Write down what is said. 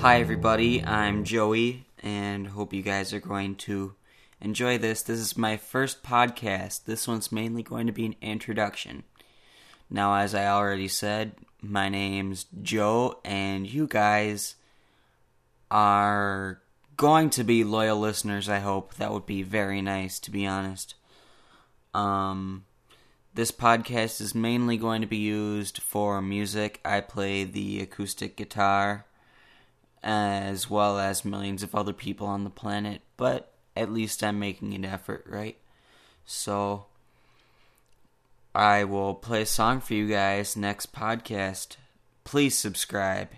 Hi, everybody. I'm Joey, and hope you guys are going to enjoy this. This is my first podcast. This one's mainly going to be an introduction. Now, as I already said, my name's Joe, and you guys are going to be loyal listeners, I hope. That would be very nice, to be honest. Um, this podcast is mainly going to be used for music. I play the acoustic guitar as well as millions of other people on the planet, but at least I'm making an effort, right? So I will play a song for you guys next podcast. Please subscribe.